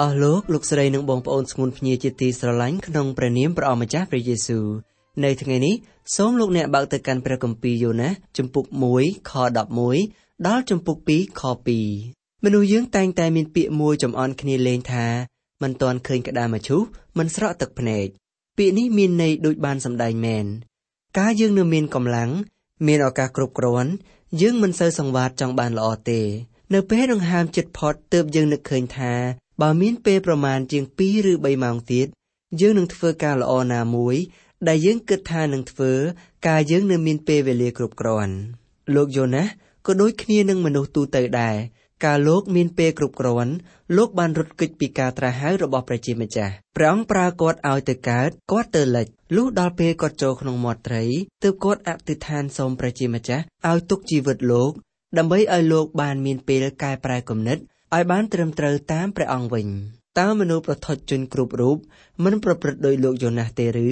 អស់លោកលោកស្រីនិងបងប្អូនស្ងួនភ្ញាជាទីស្រឡាញ់ក្នុងព្រះនាមព្រះអម្ចាស់ព្រះយេស៊ូវនៅថ្ងៃនេះសូមលោកអ្នកបើកទៅកាន់ព្រះគម្ពីរយ៉ូណាសជំពូក1ខ11ដល់ជំពូក2ខ2មនុស្សយើងតែងតែមានពាក្យមួយចំអន់គ្នាលេងថាមិនទាន់ឃើញក្តាមឈូសមិនស្រក់ទឹកភ្នែកពាក្យនេះមានន័យដូចបានសម្ដែងមែនកាលយើងនៅមានកម្លាំងមានឱកាសគ្រប់គ្រាន់យើងមិនសូវសង្វាតចង់បានល្អទេ នៅពេលដង្ហើមចិត្តផុតទើបយើងនឹកឃើញថា បើមានពេលប្រមាណជាង2ឬ3ម៉ោងទៀតយើងនឹងធ្វើការល្អណាមួយ ដែលយើងគិតថានឹងធ្វើ ការយើងនៅមានពេលវេលាគ្រប់គ្រាន់លោកយ៉ូណាសក៏ដូចគ្នានឹងមនុស្សទូទៅដែរកាលលោកមានពេលគ្រប់គ្រាន់លោកបានរត់គេចពីការត្រាស់ហៅរបស់ព្រះជាម្ចាស់ព្រះអង្គប្រើគាត់ឲ្យទៅកើតគាត់ទៅលិចលុះដល់ពេលគាត់ចូលក្នុងមាត់ត្រីទើបគាត់អធិដ្ឋានសូមព្រះជាម្ចាស់ឲ្យទុកជីវិតលោកដើម្បីឲ្យលោកបានមានពេលកែប្រែគំនិត ឲ្យបានត្រឹមត្រូវតាមព្រះអង្គវិញតើមនុស្សប្រថុតជនគ្រប់រូបមិនប្រព្រឹត្តដោយលោកយ៉ូណាសទេឬ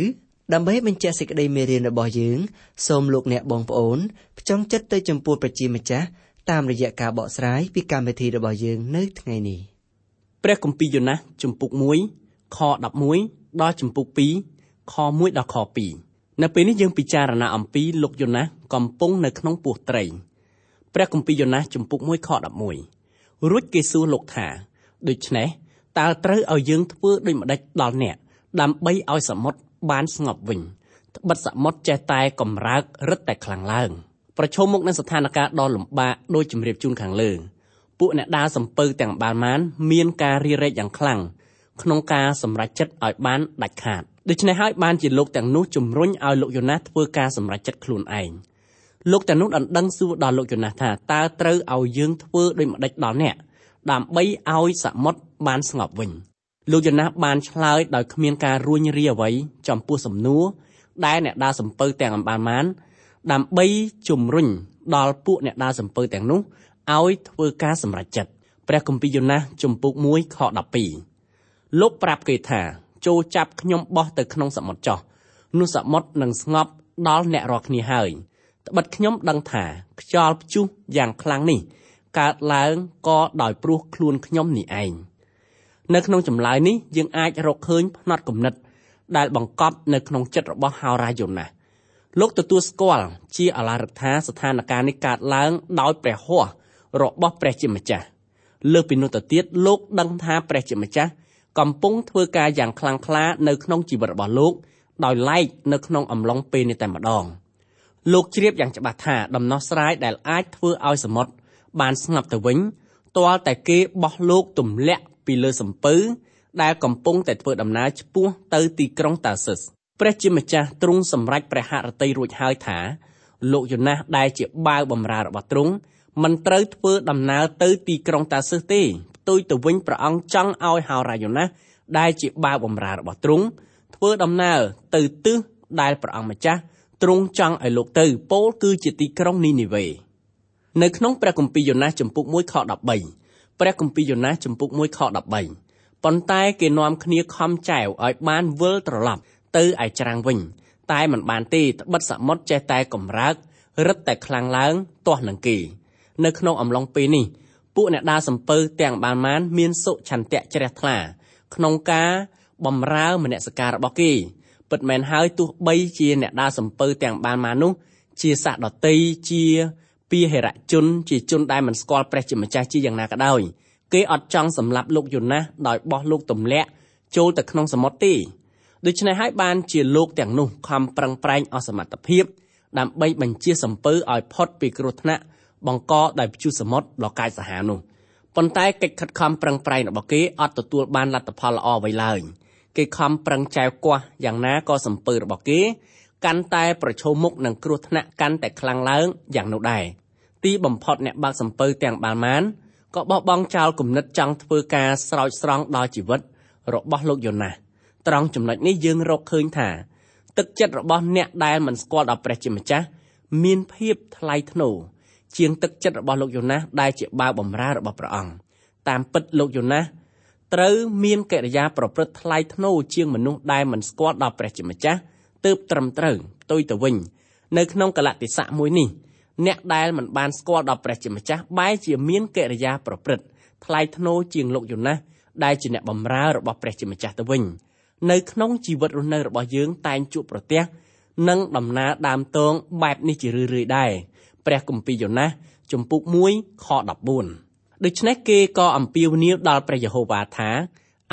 ដើម្បីបញ្ជាក់សេចក្តីមេរៀនរបស់យើងសូមលោកអ្នកបងប្អូនផ្ចង់ចិត្តទៅចំពោះព្រះជាម្ចាស់តាមរយៈការបកស្រាយពីកម្មវិធីរបស់យើងនៅថ្ងៃនេះព្រះគម្ពីរយ៉ូណាសជំពូក1ខ11ដល់ជំពូក2ខ1ដល់ខ2នៅពេលនេះយើងពិចារណាអំពីលោកយ៉ូណាសកំពុងនៅក្នុងពោះត្រីព្រះគម្ពីរយ៉ូណាសជំពូក1ខ11 រួចគេសួរលោកថាដូច្នេះតើត្រូវឲ្យយើងធ្វើដូចម្ដេចដល់អ្នកដើម្បីឲ្យសមុទ្របានស្ងប់វិញត្បិតសមុទ្រចេះតែកម្រើករឹតតែខ្លាំងឡើងប្រឈមមុខនឹងស្ថានភាពដ៏លំបាកដោយជំរាបជូនខាងលើពួកអ្នកដើរសំពៅទាំងបានម៉ានមានការរីរែកយ៉ាងខ្លាំងក្នុងការសម្រេចចិត្តឲ្យបានដាច់ខាតដូច្នេះហើយបានជាលោកទាំងនោះជំរុញឲ្យលោកយ៉ូណាសធ្វើការសម្រេចចិត្តខ្លួនឯង លោកតានុតអណ្ដឹងសួរដល់លោកយ៉ូណាសថាតើត្រូវឲ្យយើងធ្វើដូចម្ដេចដល់អ្នកដើម្បីឲ្យសមុទ្របានស្ងប់វិញលោកយ៉ូណាសបានឆ្លើយដោយគ្មានការរួញរាអ្វីចំពោះសំណួរដែលអ្នកដើរសំពៅទាំងអំបានបានដើម្បីជំរុញដល់ពួកអ្នកដើរសំពៅទាំងនោះឲ្យធ្វើការសម្រេចចិត្តព្រះគម្ពីរយ៉ូណាសជំពូក1ខ12លោកប្រាប់គេថាចូលចាប់ខ្ញុំបោះទៅក្នុងសមុទ្រចោះនោះសមុទ្រនឹងស្ងប់ដល់អ្នករាល់គ្នាហើយ ត្បិតខ្ញុំដឹងថាខ្យល់ព្យុះយ៉ាងខ្លាំងនេះកើតឡើងក៏ដោយព្រោះខ្លួនខ្ញុំនេះឯងនៅក្នុងចម្លើយនេះយើងអាចរកឃើញផ្នត់គំនិតដែលបង្កប់នៅក្នុងចិត្តរបស់ហោរាយ៉ូណាសលោកទទួលស្គាល់ជាអឡារឹកថាស្ថានភាពនេះកើតឡើងដោយព្រះហស្ថរបស់ព្រះជាម្ចាស់លើសពីនោះទៅទៀតលោកដឹងថាព្រះជាម្ចាស់កំពុងធ្វើការយ៉ាងខ្លាំងក្លានៅក្នុងជីវិតរបស់លោកដោយឡែកនៅក្នុងអំឡុងពេលនេះតែម្ដង។ លោកជ្រាបយ៉ាងច្បាស់ថាដំណោះស្រាយដែលអាចធ្វើឲ្យសមុទ្របានស្ងប់ទៅវិញទាល់តែគេបោះលោកទម្លាក់ពីលើសំពៅដែលកំពុងតែធ្វើដំណើរឆ្ពោះទៅទីក្រុងតាស៊ឹសព្រះជាម្ចាស់ទ្រង់សម្រេចព្រះហឫទ័យរួចហើយថាលោកយ៉ូណាសដែលជាបាវបំរើរបស់ទ្រង់មិនត្រូវធ្វើដំណើរទៅទីក្រុងតាស៊ឹសទេផ្ទុយទៅវិញព្រះអង្គចង់ឲ្យហោរាយ៉ូណាសដែលជាបាវបំរើរបស់ទ្រង់ធ្វើដំណើរទៅទិសដែលព្រះអង្គម្ចាស់ ទ្រង់ចង់ឲ្យលោកទៅពោលគឺជាទីក្រុងនីនីវេនៅក្នុងព្រះគម្ពីរយ៉ូណាសចំពុក1ខ13ព្រះគម្ពីរយ៉ូណាសចំពុក1ខ13ប៉ុន្តែគេនាំគ្នាខំចែវឲ្យបានវិលត្រឡប់ទៅឯច្រាំងវិញ តែមិនបានទេត្បិតសមុទ្រចេះតែកម្រើករឹតតែខ្លាំងឡើងទាស់នឹងគេនៅក្នុងអំឡុងពេលនេះពួកអ្នកដើរសំពៅទាំងបានមានមានសុឆន្ទៈជ្រះថ្លាក្នុងការបំរើមនសិការរបស់គេ ពិតមែនហើយទោះបីជាអ្នកដើរសំពៅទាំងបានមកនោះជាសះដតីជាពាហិរជនជាជនដែលមិនស្គាល់ព្រះជាម្ចាស់ជាយ៉ាងណាក៏ដោយគេអត់ចង់សម្លាប់លោកយូណាសដោយបោះលោកទម្លាក់ចូលទៅក្នុងសមុទ្រទេដូច្នេះហើយបានជាលោកទាំងនោះខំប្រឹងប្រែងអស់សមត្ថភាពដើម្បីបញ្ជាសំពៅឲ្យផុតពីគ្រោះថ្នាក់បង្កដោយព្យុះសមុទ្រដ៏កាចសាហាវនោះប៉ុន្តែកិច្ចខិតខំប្រឹងប្រែងរបស់គេអត់ទទួលបានលទ្ធផលល្អអ្វីឡើយ។ គេខំប្រឹងចែវគាស់យ៉ាងណាក៏សំពើរបស់គេ កាន់តែប្រឈមមុខនឹងគ្រោះថ្នាក់កាន់តែខ្លាំងឡើងយ៉ាងនោះដែរទីបំផុតអ្នកបើកសំពើទាំងបានម៉ានក៏បោះបង់ចោលគំនិតចង់ធ្វើការស្រោចស្រង់ដល់ជីវិតរបស់លោកយ៉ូណាសត្រង់ចំណុចនេះយើងរកឃើញថា ទឹកចិត្តរបស់អ្នកដែលមិនស្គាល់ដល់ព្រះជាម្ចាស់មានភាពថ្លៃថ្នូរជាងទឹកចិត្តរបស់លោកយ៉ូណាសដែលជាបាវបំរើរបស់ព្រះអង្គតាមពិតលោកយ៉ូណាស ត្រូវមានកិរិយាប្រព្រឹត្តថ្លៃថ្នូរជាងមនុស្សដែលមិនស្គាល់ដល់ព្រះជាម្ចាស់ទើបត្រឹមត្រូវផ្ទុយទៅវិញនៅក្នុងកលតិស័កមួយនេះអ្នកដែលមិនបានស្គាល់ដល់ព្រះជាម្ចាស់បែរជាមានកិរិយាប្រព្រឹត្តថ្លៃថ្នូរជាងលោកយ៉ូណាសដែលជាអ្នកបម្រើរបស់ព្រះជាម្ចាស់ទៅវិញនៅក្នុងជីវិតរស់នៅរបស់យើងតែងជួបប្រទះនិងដំណើរដើមតងបែបនេះជារឿយៗដែរព្រះគម្ពីរយ៉ូណាសជំពូក1ខ14 ដូច្នេះគេក៏អំពាវនាវដល់ព្រះយេហូវ៉ាថា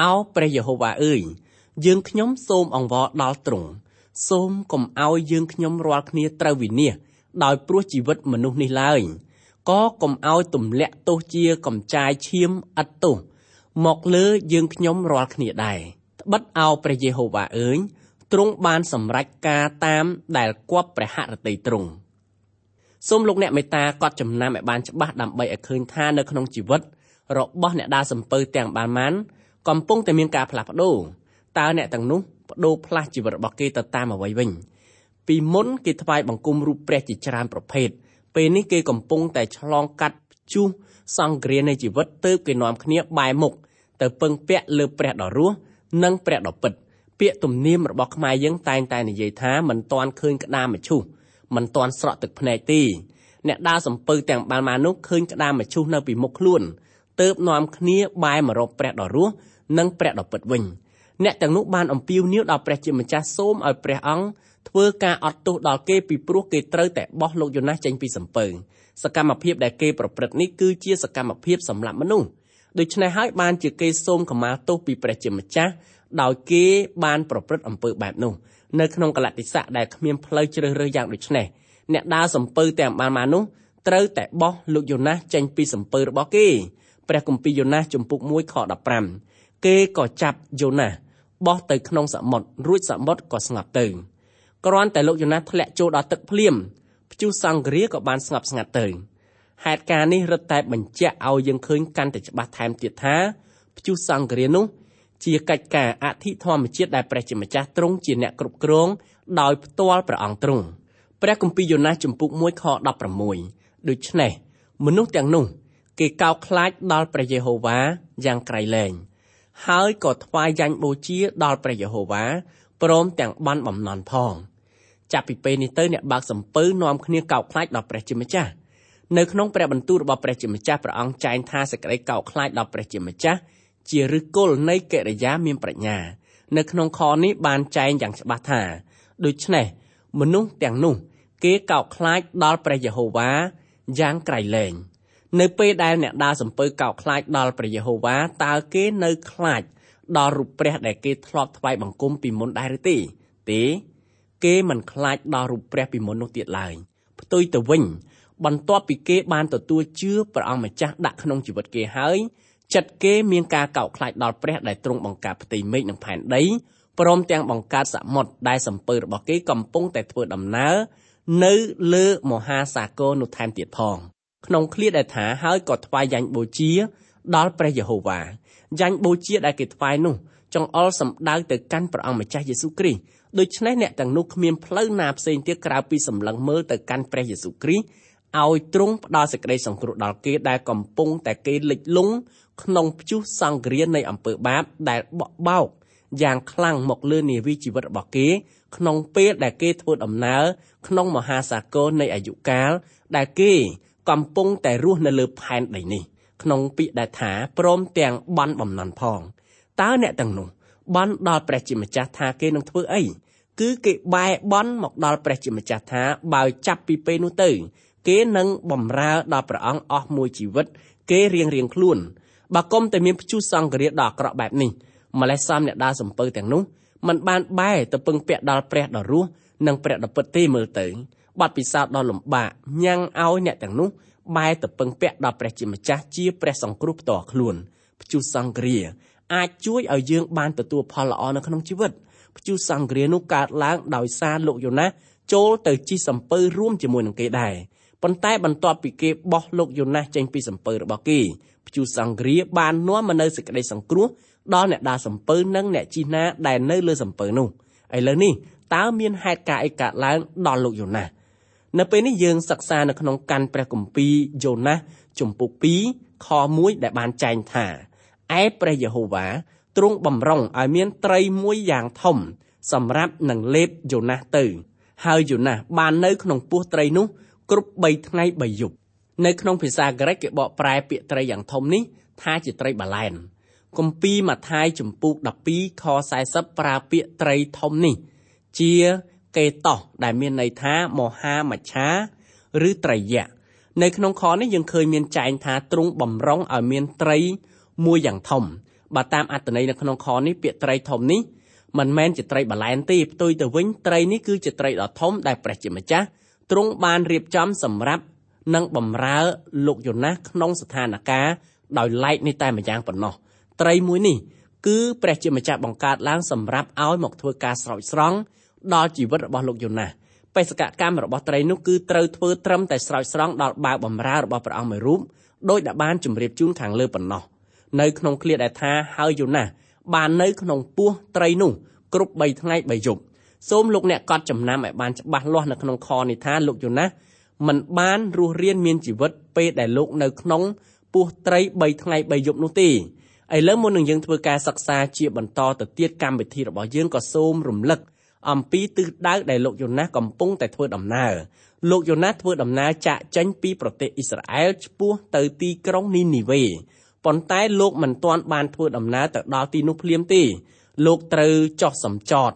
អោព្រះយេហូវ៉ាអើយយើងខ្ញុំសូមអង្វរដល់ទ្រង់សូមកុំឲ្យយើងខ្ញុំរាល់គ្នាត្រូវវិនាសដោយព្រោះជីវិតមនុស្សនេះឡើយក៏កុំឲ្យទម្លាក់ទោសជាកំចាយឈាមឥតទោសមកលើយើងខ្ញុំរាល់គ្នាដែរត្បិតអោព្រះយេហូវ៉ាអើយទ្រង់បានសម្រេចការតាមដែលគប់ព្រះហឫទ័យទ្រង់ សូមលោកអ្នកមេត្តាកត់ចំណាំឲ្យបានច្បាស់ដើម្បីឲ្យឃើញថានៅក្នុងជីវិតរបស់អ្នកដាសំពើទាំងបានបានកំពុងតែមានការផ្លាស់ប្ដូរតើអ្នកទាំងនោះបដូរផ្លាស់ជីវិតរបស់គេទៅតាមអ្វីវិញពីមុនគេថ្វាយបង្គំរូបព្រះជាច្រើនប្រភេទពេលនេះគេកំពុងតែឆ្លងកាត់ព្យុះសង្គ្រាមនៃជីវិតទើបគេនាំគ្នាបែរមុខទៅពឹងពាក់លើព្រះដ៏រស់និងព្រះដ៏ពិតពាក្យទំនៀមរបស់ខ្មែរយើងតែងតែនិយាយថាមិនទាន់ឃើញក្តាមឈូស មិនទាន់ស្រក់ទឹកភ្នែកទេអ្នកដើរសំពៅទាំងបានមកនោះឃើញក្តាមឈូសនៅពីមុខខ្លួនទើបនាំគ្នាបែរមករកព្រះដ៏រស់និងព្រះដ៏ពិតវិញអ្នកទាំងនោះបានអំពាវនាវដល់ព្រះជាម្ចាស់សូមឲ្យព្រះអង្គធ្វើការអត់ទោសដល់គេពីព្រោះគេត្រូវតែបោះលោកយ៉ូណាសចេញពីសំពើសកម្មភាពដែលគេប្រព្រឹត្តនេះគឺជាសកម្មភាពសម្រាប់មនុស្សដូច្នេះហើយបានជាគេសូមខមាទោសពីព្រះជាម្ចាស់ដោយគេបានប្រព្រឹត្តអំពើបែបនោះ នៅក្នុងកលតិស័កដែលគ្មានផ្លូវជ្រើសរើសយ៉ាងដូចនេះអ្នកដើរសំពើទាំងបានមកនោះត្រូវតែបោះលោកយ៉ូណាសចេញពីសំពើរបស់គេព្រះគម្ពីរយ៉ូណាសជំពូក1ខ15គេក៏ចាប់យ៉ូណាសបោះទៅក្នុងសមុទ្ររួចសមុទ្រក៏ស្ងប់ទៅគ្រាន់តែលោកយ៉ូណាសធ្លាក់ចូលដល់ទឹកភ្លាមព្យុះសង្គ្រាក៏បានស្ងប់ស្ងាត់ទៅហេតុការណ៍នេះរឹតតែបញ្ជាក់ឲ្យយើងឃើញកាន់តែច្បាស់ថែមទៀតថាព្យុះសង្គ្រានោះ ជាកិច្ចការអធិធម្មជាតិដែលព្រះជាម្ចាស់ទ្រង់ជាអ្នកគ្រប់គ្រងដោយផ្ទាល់ព្រះអង្គទ្រង់ព្រះគម្ពីរយ៉ូណាសជំពូក1ខ16ដូច្នេះមនុស្សទាំងនោះគេកោតខ្លាចដល់ព្រះយេហូវ៉ាយ៉ាងក្រៃលែងហើយក៏ថ្វាយយ៉ាញ់បូជាដល់ព្រះយេហូវ៉ាព្រមទាំងបានបំណន់ផងចាប់ពីពេលនេះទៅអ្នកបើកសំពៅនាំគ្នាកោតខ្លាចដល់ព្រះជាម្ចាស់នៅក្នុងព្រះបន្ទូលរបស់ព្រះជាម្ចាស់ព្រះអង្គចែងថាសេចក្តីកោតខ្លាចដល់ព្រះជាម្ចាស់ ជាឫសគល់នៃកិរិយាមានប្រាជ្ញា នៅក្នុងខនេះបានចែងយ៉ាងច្បាស់ថាដូច្នេះមនុស្សទាំងនោះ គេកោតខ្លាចដល់ព្រះយេហូវ៉ាយ៉ាងក្រៃលែងនៅពេលដែលអ្នកដើរសំពើកោតខ្លាចដល់ព្រះយេហូវ៉ាតើគេនៅខ្លាចដល់រូបព្រះដែលគេធ្លាប់ថ្វាយបង្គំពីមុនដែរឬទេទេគេមិនខ្លាចដល់រូបព្រះពីមុននោះទៀតឡើយផ្ទុយទៅវិញបន្ទាប់ពីគេបានទទួលជឿព្រះអង្គម្ចាស់ដាក់ក្នុងជីវិតគេហើយ ចិត្តគេមានការកោតខ្លាចដល់ព្រះដែលទ្រង់បង្កើតផ្ទៃមេឃនិងផែនដីព្រមទាំងបង្កើតសមុទ្រដែលសំពើរបស់គេកំពុងតែធ្វើដំណើរនៅលើមហាសាគរនោះថែមទៀតផងក្នុងឃ្លាដែលថាហើយក៏ថ្វាយយ៉ាញ់បូជាដល់ព្រះយេហូវ៉ាយ៉ាញ់បូជាដែលគេថ្វាយនោះចង្អុលសម្ដៅទៅកាន់ព្រះអង្គម្ចាស់យេស៊ូវគ្រីស្ទដូច្នេះអ្នកទាំងនោះគ្មានផ្លូវណាផ្សេងទៀតក្រៅពីសម្លឹងមើលទៅកាន់ព្រះយេស៊ូវគ្រីស្ទឲ្យទ្រង់ផ្ដល់សេចក្តីសង្គ្រោះដល់គេដែលកំពុងតែគេលិចលង់ ក្នុងព្យុះសង្គ្រាមនៃអំពើបាបដែលបក់បោកយ៉ាងខ្លាំងមកលើនាវីជីវិតរបស់គេ ក្នុងពេលដែលគេធ្វើដំណើរក្នុងមហាសាគរនៃអាយុកាលដែលគេកំពុងតែរស់នៅលើផែនដីនេះ ក្នុងពាក្យដែលថាព្រមទាំងបានបំណន់ផងតើអ្នកទាំងនោះបានដល់ព្រះជាម្ចាស់ថាគេនឹងធ្វើអីគឺគេបែបន់មកដល់ព្រះជាម្ចាស់ថាបើចាប់ពីពេលនោះទៅ គេនឹងបំរើដល់ព្រះអង្គអស់មួយជីវិត គេរៀងរៀងខ្លួន បើគុំតែមានព្យុះសង្គ្រាមដ៏អាក្រក់បែបនេះម្លេះសំអ្នកដើរសំពើទាំងនោះมันបានបែរទៅពឹងពាក់ដល់ព្រះដ៏រស់និងព្រះដ៏ពិតទេមើលទៅបាត់ពិសោធន៍ដ៏លំបាកញ៉ាំងឲ្យអ្នកទាំងនោះបែរទៅពឹងពាក់ដល់ព្រះជាម្ចាស់ជាព្រះសង្គ្រោះផ្ទាល់ខ្លួនព្យុះសង្គ្រាអាចជួយឲ្យយើងបានទទួលផលល្អនៅក្នុងជីវិតព្យុះសង្គ្រានោះកើតឡើងដោយសារលោកយ៉ូណាសចូលទៅជិះសំពៅរួមជាមួយនឹងគេដែរប៉ុន្តែបន្ទាប់ពីគេបោះលោកយូណាសចេញពីសំពៅរបស់គេ ព្យុះសង្គ្រាបាននាំមកនូវសេចក្តីសង្គ្រោះដល់អ្នកដើរសំពៅនិងអ្នកជិះណាដែលនៅលើសំពៅនោះឥឡូវនេះតើមានហេតុការណ៍អីកើតឡើងដល់លោកយូណាសនៅពេលនេះយើងសិក្សានៅក្នុងកាន់ព្រះគម្ពីរយ៉ូណាសជំពូក2ខ1ដែលបានចែងថាឯព្រះយេហូវ៉ាទ្រង់បំរុងឲ្យមានត្រីមួយយ៉ាងធំ សម្រាប់នឹងលេបយ៉ូណាសទៅ ហើយយ៉ូណាសបាននៅក្នុងពោះត្រីនោះ គ្រប់3ថ្ងៃ3យប់ នៅក្នុងភាសាក្រិកគេបកប្រែពាក្យត្រីយ៉ាងធំនេះថាជាត្រីបាឡែនគម្ពីរម៉ាថាយជំពូក12ខ40ប្រើពាក្យត្រីធំនេះ ជាកេតោសដែលមានន័យថាមហាមច្ឆាឬត្រីយៈនៅក្នុងខនេះយើងឃើញមានចែងថាទ្រង់បំរុងឲ្យមានត្រីមួយយ៉ាងធំបើតាមអត្ថន័យនៅក្នុងខនេះពាក្យត្រីធំនេះមិនមែនជាត្រីបលែនទេផ្ទុយទៅវិញត្រីនេះគឺជាត្រីដ៏ធំដែលព្រះជាម្ចាស់ទ្រង់បានរៀបចំសម្រាប់ នឹងបំរើលោកយូណាសក្នុងស្ថានភាពដោយឡែកនេះតែម្យ៉ាងប៉ុណ្ណោះត្រីមួយនេះគឺព្រះជាម្ចាស់បង្កើតឡើងសម្រាប់ឲ្យមកធ្វើការស្រោចស្រង់ដល់ជីវិតរបស់លោកយូណាសបេសកកម្មរបស់ត្រីនោះគឺត្រូវធ្វើត្រឹមតែស្រោចស្រង់ដល់បាវបំរើរបស់ព្រះអង្គមួយរូបដោយដែលបានជម្រាបជូនខាងលើប៉ុណ្ណោះនៅក្នុងឃ្លាដែលថាហើយយូណាសបាននៅក្នុងពោះត្រីនោះគ្រប់3ថ្ងៃ3យប់សូមលោកអ្នកកត់ចំណាំឲ្យបានច្បាស់លាស់នៅក្នុងខនេះថាលោកយូណាស មិនបានរស់រានមានជីវិតពេលដែលលោកនៅក្នុងពោះត្រី3ថ្ងៃ3យប់នោះទេឥឡូវមុននឹងយើងធ្វើការសិក្សាជាបន្តទៅទៀតកម្មវិធីរបស់យើងក៏សូមរំលឹកអំពីទិសដៅដែលលោកយូណាសកំពុងតែធ្វើដំណើរលោកយូណាសធ្វើដំណើរចាកចេញពីប្រទេសអ៊ីស្រាអែលឆ្ពោះទៅទីក្រុងនីនីវេប៉ុន្តែលោកមិនទាន់បានធ្វើដំណើរទៅដល់ទីនោះភ្លាមទេលោកត្រូវចោះសំចត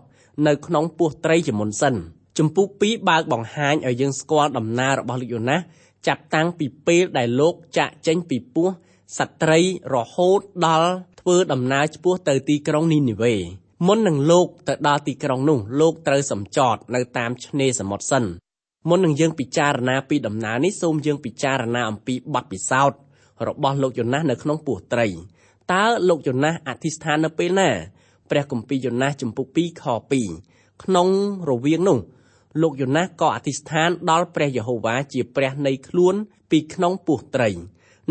នៅក្នុងពោះត្រីជាមុនសិន ជំពូក2បើកបង្ហាញឲ្យយើងស្គាល់ដំណើររបស់លោកយូណាសចាប់តាំងពីពេលដែលលោកចាក់ចេញពីពោះសត្រីរហូតដល់ធ្វើដំណើរឆ្ពោះទៅទីក្រុងនីនីវេមុននឹងលោកទៅដល់ទីក្រុងនោះលោកត្រូវសំចតនៅតាមឆ្នេរសមុទ្រសិនមុននឹងយើងពិចារណាពីដំណើរនេះសូមយើងពិចារណាអំពីបទពិសោធន៍របស់លោកយូណាសនៅក្នុងពោះត្រីតើលោកយូណាសអធិស្ឋាននៅពេលណាព្រះគម្ពីរយូណាសចំពុក2ខ2ក្នុងរវាងនោះ លោកយូណាសក៏អធិស្ឋានដល់ព្រះយេហូវ៉ាជាព្រះនៃខ្លួនពីក្នុងពោះត្រី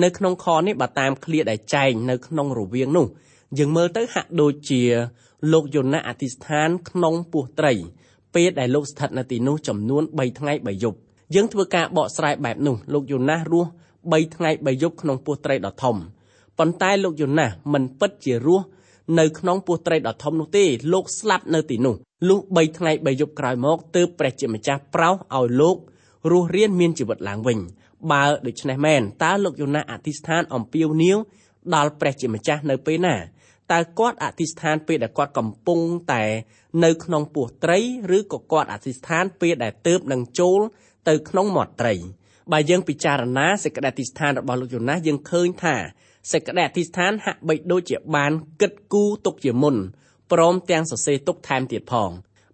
នៅក្នុងខនេះបើតាមឃ្លាដែលចែងនៅក្នុងរវាងនោះយើងមើលទៅហាក់ដូចជាលោកយូណាសអធិស្ឋានក្នុងពោះត្រីពេលដែលលោកស្ថិតនៅទីនោះចំនួន3ថ្ងៃ3យប់យើងធ្វើការបកស្រាយបែបនោះលោកយូណាសរស់3ថ្ងៃ3យប់ក្នុងពោះត្រីដ៏ធំប៉ុន្តែលោកយូណាសមិនពិតជារស់នៅក្នុងពោះត្រីដ៏ធំនោះទេលោកស្លាប់នៅទីនោះ លុះ3ថ្ងៃ3យប់ក្រោយមកទើបព្រះជាម្ចាស់ប្រោសឲ្យលោករស់រានមានជីវិតឡើងវិញបើដូច្នេះមែនតើលោកយូណាអធិស្ឋានអំពាវនាវដល់ព្រះជាម្ចាស់នៅពេលណាតើគាត់អធិស្ឋានពេលដែលគាត់កំពុងតែនៅក្នុងពោះត្រីឬក៏គាត់អធិស្ឋានពេលដែលទើបនឹងចូលទៅក្នុងមាត់ត្រីបើយើងពិចារណាសេចក្តីអធិស្ឋានរបស់លោកយូណាសយើងឃើញថាសេចក្តីអធិស្ឋានហាក់បីដូចជាបានគិតគូរទុកជាមុន ព្រមទាំងសរសេរទុកថែមទៀតផង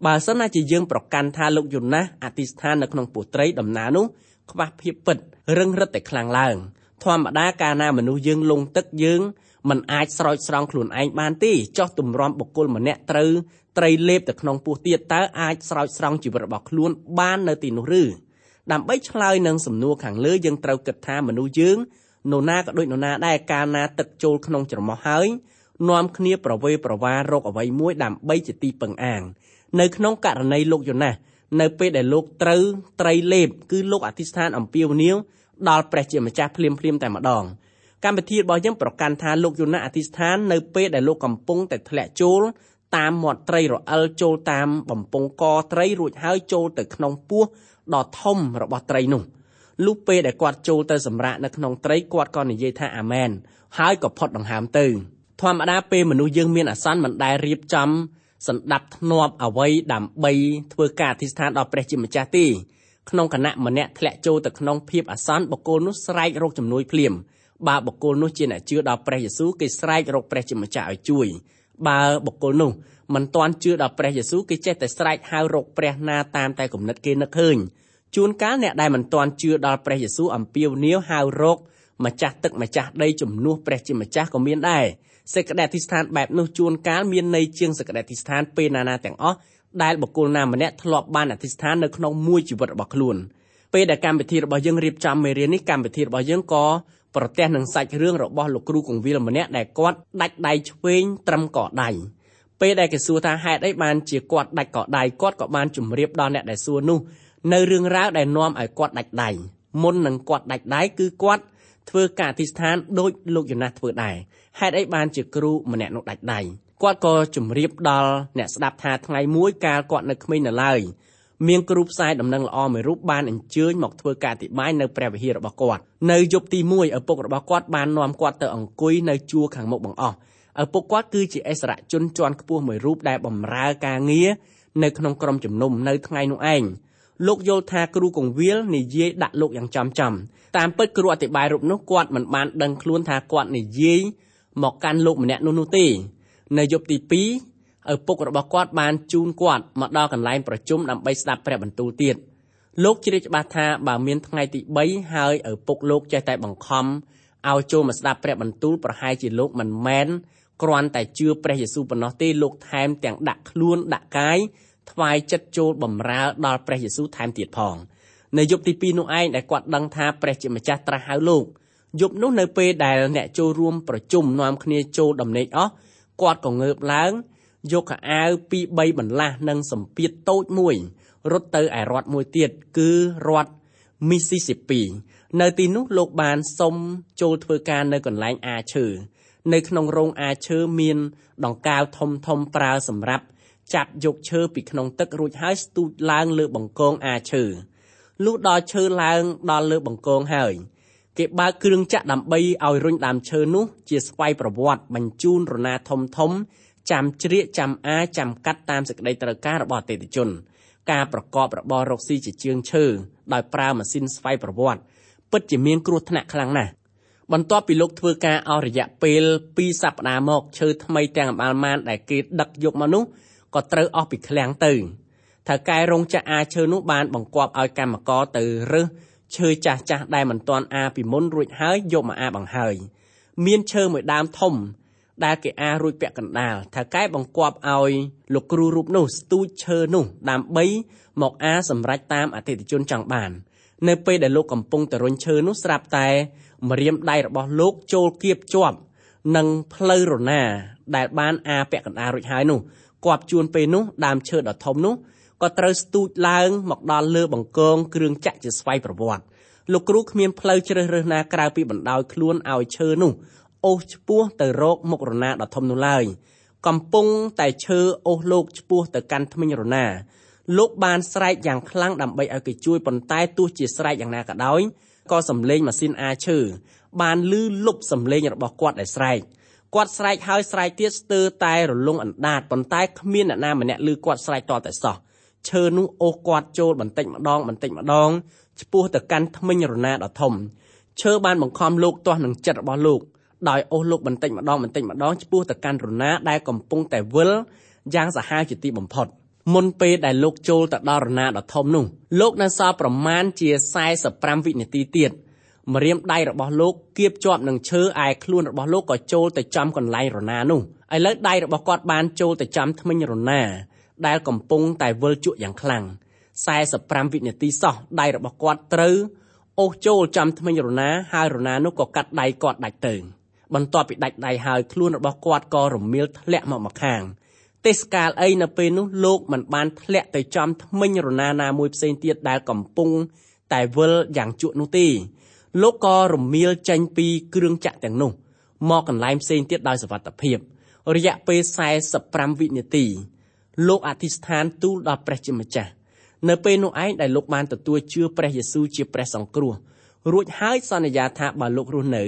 បើសិនណាជាយើងប្រកាន់ថាលោកយូណាសអធិស្ឋាននៅក្នុងពោះត្រីដំណើរនោះខ្វះភាពពិតរឹងរិតតែខ្លាំងឡើងធម្មតាកាលណាមនុស្សយើងលងទឹកយើងមិនអាចស្រោចស្រង់ខ្លួនឯងបានទេចោះទម្រាំបុគ្គលម្នាក់ត្រូវត្រីលេបទៅក្នុងពោះទៀតតើអាចស្រោចស្រង់ជីវិតរបស់ខ្លួនបាននៅទីនោះឬដើម្បីឆ្លើយនឹងសំណួរខាងលើយើងត្រូវគិតថាមនុស្សយើងនរណាក៏ដូចនរណាដែរកាលណាទឹកចូលក្នុងច្រមុះហើយ នាំគ្នាប្រវេប្រវាររកអ្វីមួយដើម្បីជាទីពឹងអាង នៅក្នុងករណីលោកយូណាសនៅពេលដែលលោកត្រូវត្រីលេបគឺលោកអធិស្ឋានអំពាវនាវដល់ព្រះជាម្ចាស់ភ្លាមភ្លាមតែម្ដងកម្មវិធីរបស់យើងប្រកាន់ថាលោកយូណាអធិស្ឋាននៅពេលដែលលោកកំពុងតែធ្លាក់ចូល តាមមាត់ត្រីរអិលចូលតាមបំពង់កត្រីរួចហើយចូលទៅក្នុងពោះដ៏ធំរបស់ត្រីនោះលុះពេលដែលគាត់ចូលទៅសម្រាកនៅក្នុងត្រីគាត់ក៏និយាយថាអាមែនហើយក៏ផុតដង្ហើមទៅ ធម្មតាពេលមនុស្សយើងមានអាសន្នមិនដែលរៀបចំសន្តាប់ធ្នាប់អ្វីដើម្បីធ្វើការអធិស្ឋានដល់ព្រះជាម្ចាស់ទេក្នុងគណៈម្នាក់ធ្លាក់ចូលទៅក្នុងភាពអាសន្នបុគ្គលនោះស្រែករកជំនួយភ្លាមបើបុគ្គលនោះជាអ្នកជឿដល់ព្រះយេស៊ូវគេស្រែករកព្រះជាម្ចាស់ឲ្យជួយបើបុគ្គលនោះមិនទាន់ជឿដល់ព្រះយេស៊ូវគេចេះតែស្រែកហៅរកព្រះណាតាមតែគំនិតគេនឹកឃើញជួនកាលអ្នកដែលមិនទាន់ជឿដល់ព្រះយេស៊ូវអំពាវនាវហៅរកម្ចាស់ទឹកម្ចាស់ដីជំនួសព្រះជាម្ចាស់ក៏មានដែរ សេចក្តីអធិស្ឋានបែបនោះជួនកាលមានន័យជាងសេចក្តីអធិស្ឋានពេលណាណាទាំងអស់ដែលបុគ្គលណាម្នាក់ធ្លាប់បានអធិស្ឋាននៅក្នុងមួយជីវិតរបស់ខ្លួនពេលដែលកម្មវិធីរបស់យើងរៀបចំមេរៀននេះកម្មវិធីរបស់យើងក៏ប្រទះនឹងសាច់រឿងរបស់លោកគ្រូកងវិលម្នាក់ដែលគាត់ដាច់ដៃឆ្វេងត្រឹមកដៃពេលដែលគេសួរថាហេតុអីបានជាគាត់ដាច់កដៃគាត់ក៏បានជម្រាបដល់អ្នកដែលសួរនោះនៅរឿងរ៉ាវដែលនាំឲ្យគាត់ដាច់ដៃមុននឹងគាត់ដាច់ដៃគឺគាត់ ធ្វើការអធិស្ឋានដោយលោកយ៉ូណាសធ្វើដែរហេតុអីបានជាគ្រូម្នាក់នោះដាច់ដៃគាត់ក៏ជម្រាបដល់អ្នកស្ដាប់ថាថ្ងៃមួយកាលគាត់នៅក្មេងនៅឡើយមានគ្រូផ្សាយដំណឹងល្អមួយរូបបានអញ្ជើញមកធ្វើការអធិប្បាយនៅព្រះវិហាររបស់គាត់នៅយប់ទី1ឪពុករបស់គាត់បាននាំគាត់ទៅអង្គុយនៅជួរខាងមុខបង្អស់ឪពុកគាត់គឺជាអិសរជនជាន់ខ្ពស់មួយរូបដែលបម្រើការងារនៅក្នុងក្រុមជំនុំនៅថ្ងៃនោះឯង លោកយល់ថាគ្រូកងវិលនិយាយដាក់លោកយ៉ាងចំចំតាមពិតគ្រូអធិប្បាយរូបនោះគាត់មិនបានដឹងខ្លួនថាគាត់និយាយមកកាន់លោកម្នាក់នោះនោះទេនៅយប់ទី2ឪពុករបស់គាត់បានជូនគាត់មកដល់កន្លែងប្រជុំដើម្បីស្ដាប់ព្រះបន្ទូលទៀតលោកជ្រាបច្បាស់ថាបើមានថ្ងៃទី3ហើយឪពុកលោកចេះតែបង្ខំឲ្យចូលមកស្ដាប់ព្រះបន្ទូលប្រហែលជាលោកមិនមែនគ្រាន់តែជឿព្រះយេស៊ូវប៉ុណ្ណោះទេលោកថែមទាំងដាក់ខ្លួនដាក់កាយ ថ្វាយចិត្តចូលបម្រើដល់ព្រះយេស៊ូវថែមទៀតផងនៅយប់ទី2នោះឯងដែលគាត់ដឹងថាព្រះជាម្ចាស់ត្រាស់ហៅលោកយប់នោះនៅពេលដែលអ្នកចូលរួមប្រជុំនាំគ្នាចូលដំណេកអស់គាត់ក៏ងើបឡើងយកខោអាវពីរបីបន្លាស់និងសម្ពាធតូចមួយរត់ទៅឯរដ្ឋមួយទៀតគឺរដ្ឋ Mississippi នៅទីនោះលោកបានសុំចូលធ្វើការនៅកន្លែងអាឈើនៅក្នុងរោងអាឈើមានដង្កាវធំធំប្រើសម្រាប់ ចាប់យកឈើពីក្នុងទឹករួចហើយស្ទូចឡើងលើបង្កងអាឈើលុះដល់ឈើឡើងដល់លើបង្កងហើយគេបើកគ្រឿងចាក់ដើម្បីឲ្យរុញដើមឈើនោះជាស្វ័យប្រវត្តិបញ្ជូនរណាធំធំចាំជ្រៀកចាំអាចាំកាត់តាមសេចក្តីត្រូវការរបស់អតិថិជន ការប្រកបរបររកស៊ីជាជាងឈើដោយប្រើម៉ាស៊ីនស្វ័យប្រវត្តិពិតជាមានគ្រោះថ្នាក់ខ្លាំងណាស់បន្ទាប់ពីលោកធ្វើការអស់រយៈពេល2សប្តាហ៍មកឈើថ្មីទាំងអម្បាលម៉ានដែលគេដឹកយកមកនោះ ក៏ត្រូវអស់ពីឃ្លាំងទៅថៅកែរោងចក្រអាឈើនោះបានបង្គាប់ឲ្យកម្មករទៅរើសឈើចាស់ចាស់ដែលមិនទាន់អាពីមុនរួចហើយយកមកអាបង្ហើយមានឈើមួយដើមធំដែលគេអារួចពាក់កណ្ដាលថៅកែបង្គាប់ឲ្យលោកគ្រូរូបនោះស្ទូចឈើនោះដើម្បីមកអាសម្រេចតាមអតិថិជនចង់បាន នៅពេលដែលលោកកំពុងទៅរុញឈើនោះស្រាប់តែម្រាមដៃរបស់លោកចូលគៀបជាប់នឹងផ្លូវរណាដែលបានអាពាក់កណ្ដាលរួចហើយនោះ គប់ជួនពេលនោះដើមឈើដ៏ធំនោះក៏ត្រូវស្ទូចឡើងមកដល់លើបង្កងគ្រឿងចាក់ជាស្វ័យប្រវត្តិលោកគ្រូគ្មានផ្លូវជ្រើសរើសណាក្រៅពីបណ្ដោយខ្លួនឲ្យឈើនោះអូសឆ្ពោះទៅរកមុខរណាដ៏ធំនោះឡើយកំពុងតែឈើអូសលោកឆ្ពោះទៅកាន់ថ្មិញរណាលោកបានស្រែកយ៉ាងខ្លាំងដើម្បីឲ្យគេជួយប៉ុន្តែទោះជាស្រែកយ៉ាងណាក៏ដោយក៏សំឡេងម៉ាស៊ីនអាឈើបានលឺលុបសំឡេងរបស់គាត់ដែលស្រែក គាត់ស្រែកហើយស្រែកទៀតស្ទើរតែរលងអណ្ដាតប៉ុន្តែគ្មានអ្នកណាម្នាក់ឮគាត់ស្រែកតតែសោះឈើនោះអូសគាត់ចូលបន្តិចម្ដងបន្តិចម្ដងឆ្ពោះទៅកាន់ថ្មិញរណាដ៏ធំឈើបានបង្ខំលោកទាស់នឹងចិត្តរបស់លោកដោយអូសលោកបន្តិចម្ដងបន្តិចម្ដងឆ្ពោះទៅកាន់រណាដែលកំពុងតែវិលយ៉ាងសាហាវជាទីបំផុតមុនពេលដែលលោកចូលទៅដល់រណាដ៏ធំនោះលោកនៅសល់ប្រមាណជា45វិនាទីទៀត ម្រាមដៃរបស់លោកគៀបជាប់នឹងឈើឯខ្លួនរបស់លោកក៏ចូលទៅចំកន្លែងរណានោះឥឡូវដៃរបស់គាត់បានចូលទៅចំថ្មិញរណាដែលកំពុងតែវិលជក់យ៉ាងខ្លាំង45វិនាទីសោះដៃរបស់គាត់ត្រូវអូសចូលចំថ្មិញរណាហើយរណានោះក៏កាត់ដៃគាត់ដាច់ទៅបន្ទាប់ពីដាច់ដៃហើយខ្លួនរបស់គាត់ក៏រមៀលធ្លាក់មកម្ខាងទេសកាលអីនៅពេលនោះលោកមិនបានធ្លាក់ទៅចំថ្មិញរណាណាមួយផ្សេងទៀតដែលកំពុងតែវិលយ៉ាងជក់នោះទេ លោកក៏រមៀលចេញពីគ្រឿងចាក់ទាំងនោះមកកន្លែងផ្សេងទៀតដោយសវត្ថភាពរយៈពេល45វិនាទីលោកអធិស្ឋានទូលដល់ព្រះជាម្ចាស់នៅពេលនោះឯងដែលលោកបានទទួលជឿព្រះយេស៊ូវជាព្រះសង្គ្រោះរួចហើយសន្យាថាបើលោករស់នៅ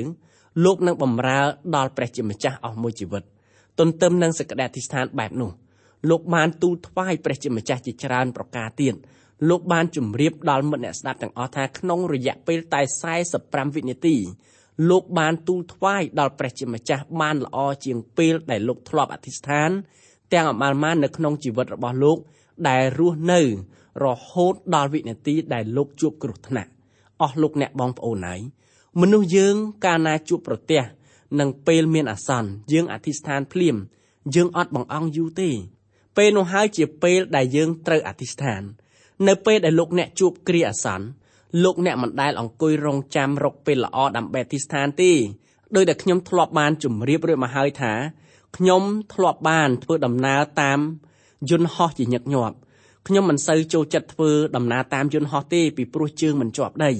លោកនឹងបម្រើដល់ព្រះជាម្ចាស់អស់មួយជីវិតទន្ទឹមនឹងសេចក្តីអធិស្ឋានបែបនោះលោកបានទូលថ្វាយព្រះជាម្ចាស់ជាច្រើនប្រការទៀត លោកបានជម្រាបដល់មិត្តអ្នកស្ដាប់ទាំងអស់ថាក្នុងរយៈពេលតែ45វិនាទីលោកបានទូលថ្វាយដល់ព្រះជាម្ចាស់បានល្អជាងពេលដែលលោកធ្លាប់អធិស្ឋាន ទាំងអមាលម៉ាននៅក្នុងជីវិតរបស់លោកដែលរស់នៅ រហូតដល់វិនាទីដែលលោកជួបគ្រោះថ្នាក់អស់លោកអ្នកបងប្អូនហើយមនុស្សយើងកាលណាជួបប្រទះនឹងពេលមានអាសន្នយើងអធិស្ឋានភ្លាមយើងអត់បង្អង់យូរទេពេលនោះហើយជាពេលដែលយើងត្រូវអធិស្ឋាន នៅពេលដែលលោកអ្នកជួបគ្រាអាសន្នលោកអ្នកមិនដែលអង្គុយរងចាំរកពេលល្អដើម្បីអធិស្ឋានទេដោយដែលខ្ញុំធ្លាប់បានជម្រាបរួចមកហើយថាខ្ញុំធ្លាប់បានធ្វើដំណើរតាមយន្តហោះជាញឹកញាប់ខ្ញុំមិនសូវចូលចិត្តធ្វើដំណើរតាមយន្តហោះទេពីព្រោះជើងមិនជាប់ដី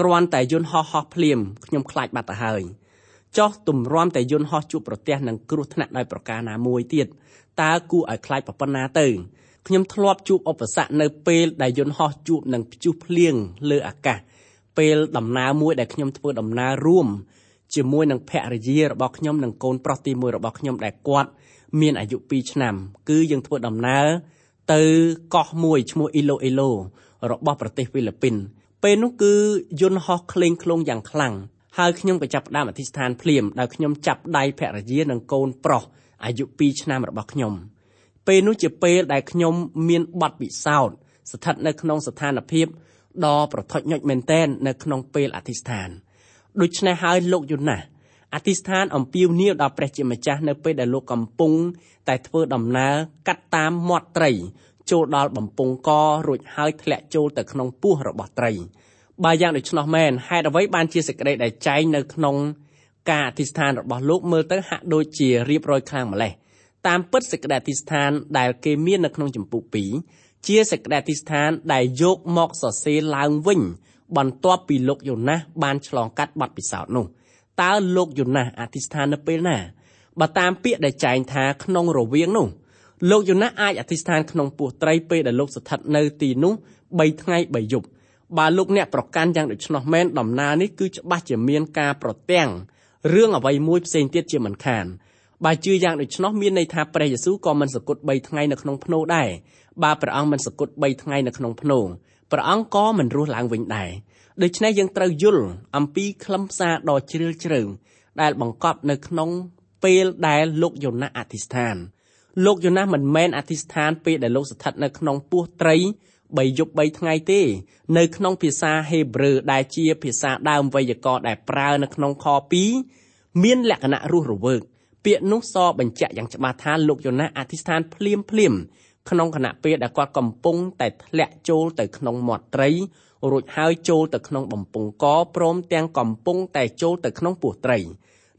គ្រាន់តែយន្តហោះហោះភ្លាមខ្ញុំខ្លាចបាត់ទៅហើយចោះទម្រាំតែយន្តហោះជួបប្រទះនឹងគ្រោះថ្នាក់ដោយប្រការណាមួយទៀតតើគួរឲ្យខ្លាចប៉ុណ្ណាទៅ ខ្ញុំធ្លាប់ជួបឧបសគ្គនៅពេលដែលយន្តហោះជួបនឹងព្យុះភ្លៀងលើអាកាសពេលដំណើរមួយដែលខ្ញុំធ្វើដំណើររួមជាមួយនឹងភរិយារបស់ខ្ញុំនិងកូនប្រុសទី1របស់ខ្ញុំដែលគាត់មានអាយុ2ឆ្នាំ គឺយើងធ្វើដំណើរទៅកោះមួយឈ្មោះអ៊ីឡូអ៊ីឡូរបស់ប្រទេសហ្វីលីពីន ពេលនោះគឺយន្តហោះក្លេងក្លងយ៉ាងខ្លាំងហើយខ្ញុំក៏ចាប់ផ្ដើមអធិស្ឋានភ្លាមដោយខ្ញុំចាប់ដៃភរិយានិងកូនប្រុសអាយុ2ឆ្នាំរបស់ខ្ញុំ ពេលនោះជាពេលដែលខ្ញុំមានបទពិសោធន៍ស្ថិតនៅក្នុងស្ថានភាពដ៏ប្រថុចញុចមែនទែននៅក្នុងពេលអធិស្ឋានដូច្នេះហើយលោកយូណាសអធិស្ឋានអំពាវនាវដល់ព្រះជាម្ចាស់នៅពេលដែលលោកកំពុងតែធ្វើដំណើរកាត់តាមមាត់ត្រីចូលដល់បំពង់ករួចហើយធ្លាក់ចូលទៅក្នុងពោះរបស់ត្រីបើយ៉ាងដូច្នោះមែនហេតុអ្វីបានជាសេចក្តីដែលចែងនៅក្នុងការអធិស្ឋានរបស់លោកមើលទៅហាក់ដូចជារៀបរយខ្លាំងម្លេះ តាមពិតសេចក្តីអធិស្ឋានដែលគេមាននៅក្នុងចម្ពោះ2ជាសេចក្តីអធិស្ឋានដែលយកមកសរសេរឡើងវិញបន្ទាប់ពីលោកយូណាសបានឆ្លងកាត់បទពិសោធន៍នោះតើលោកយូណាសអធិស្ឋាននៅពេលណាបើតាមពាក្យដែលចែងថាក្នុងរវាងនោះលោកយូណាសអាចអធិស្ឋានក្នុងពោះត្រីពេលដែលលោកស្ថិតនៅទីនោះ3ថ្ងៃ3យប់បើលោកអ្នកប្រកាន់យ៉ាងដូច្នោះមែនដំណើរនេះគឺច្បាស់ជាមានការប្រទាំងរឿងអ្វីមួយផ្សេងទៀតជាមិនខាន បើជឿយ៉ាងដូច្នោះមានន័យថាព្រះយេស៊ូវក៏មិនសគត់3ថ្ងៃនៅក្នុងភ្នូដែរបើព្រះអង្គមិនសគត់3ថ្ងៃនៅក្នុងភ្នូព្រះអង្គក៏មិនរស់ឡើងវិញដែរដូច្នេះយើងត្រូវយល់អំពីខ្លឹមសារដ៏ជ្រាលជ្រៅដែលបង្កប់នៅក្នុងពេលដែលលោកយ៉ូណាសអធិស្ឋានលោកយ៉ូណាសមិនមែនអធិស្ឋានពេលដែលលោកស្ថិតនៅក្នុងពោះត្រី3យប់3ថ្ងៃទេនៅក្នុងភាសាហេប្រឺដែលជាភាសាដើមវេយ្យាករណ៍ដែលប្រើនៅក្នុងខ2មានលក្ខណៈរស់រវើក ពាក្យនោះសបញ្ជាក់យ៉ាងច្បាស់ថាលោកយ៉ូណាសអធិស្ឋានភ្លាមភ្លាមក្នុងគណៈពេលដែលគាត់កំពុងតែធ្លាក់ចូលទៅក្នុងមាត់ត្រីរួចហើយចូលទៅក្នុងបំពង់កព្រមទាំងកំពុងតែចូលទៅក្នុងពោះត្រី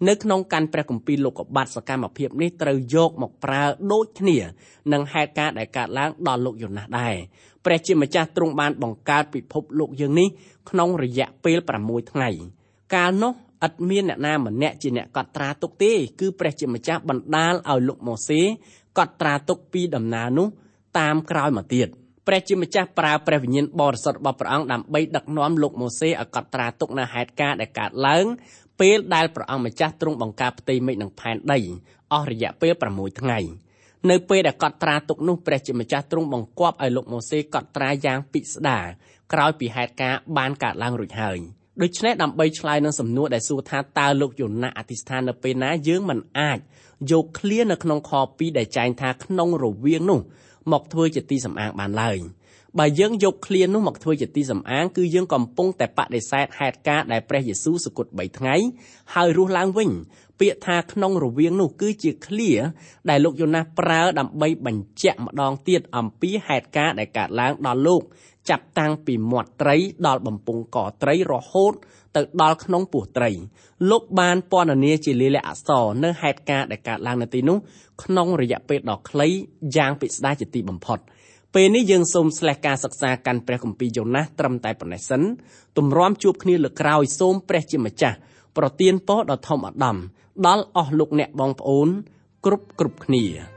នៅក្នុងកាន់ព្រះគម្ពីរលោកុបាតសកម្មភាពនេះត្រូវយកមកប្រើដូចគ្នានឹងហេតុការណ៍ដែលកើតឡើងដល់លោកយូណាសដែរព្រះជាម្ចាស់ទ្រង់បានបង្កើតពិភពលោកយើងនេះក្នុងរយៈពេល6ថ្ងៃកាលនោះ ឥតមានអ្នកណាម្នាក់ជាអ្នកកត់ត្រាទុកទេគឺព្រះជាម្ចាស់បណ្ដាលឲ្យលោកម៉ូសេកត់ត្រាទុកពីដំណើរនោះតាមក្រោយមកទៀតព្រះជាម្ចាស់ប្រើព្រះវិញ្ញាណបរិសុទ្ធរបស់ព្រះអង្គដើម្បីដឹកនាំលោកម៉ូសេឲ្យកត់ត្រាទុកនៅហេតុការណ៍ដែលកើតឡើងពេលដែលព្រះអង្គម្ចាស់ទ្រង់បង្កើតផ្ទៃមេឃនិងផែនដីអស់រយៈពេល6ថ្ងៃនៅពេលដែលកត់ត្រាទុកនោះព្រះជាម្ចាស់ទ្រង់បង្គាប់ឲ្យលោកម៉ូសេកត់ត្រាយ៉ាងពិស្ដារក្រោយពីហេតុការណ៍បានកើតឡើងរួចហើយ ដូច្នេះដើម្បីឆ្លើយនឹងសំណួរដែលសួរថាតើលោកយូណាអធិស្ឋាននៅពេលណាយើងមិនអាចយកឃ្លានៅក្នុងខ2ដែលចែងថាក្នុងរវាងនោះមកធ្វើជាទីសំអាងបានឡើយបើយើងយកឃ្លានោះមកធ្វើជាទីសំអាងគឺយើងកំពុងតែបដិសេធហេតុការណ៍ដែលព្រះយេស៊ូវសគត់3ថ្ងៃហើយរស់ឡើងវិញពាក្យថាក្នុងរវាងនោះគឺជាឃ្លាដែលលោកយូណាសប្រើដើម្បីបញ្ជាក់ម្ដងទៀតអំពីហេតុការណ៍ដែលកើតឡើងដល់លោក ចាប់តាំងពីមាត់ត្រីដល់បំពង់កត្រីរហូត ទៅដល់ក្នុងពោះត្រីលោកបានពណ៌នាជាលាយលក្ខណ៍អក្សរនៅហេតុការណ៍ដែលកើតឡើងនៅទីនោះក្នុងរយៈពេលដ៏ខ្លីយ៉ាងពិស្ដារជាទីបំផុតពេលនេះយើងសូមស្លេះការសិក្សាកាន់ព្រះគម្ពីរយ៉ូណាសត្រឹមតែប៉ុណ្ណេះសិនទម្រាំជួបគ្នាលើក្រោយសូមព្រះជាម្ចាស់ប្រទានពរដ៏ធំអដំដល់អស់លោកអ្នកបងប្អូនគ្រប់គ្រប់គ្នា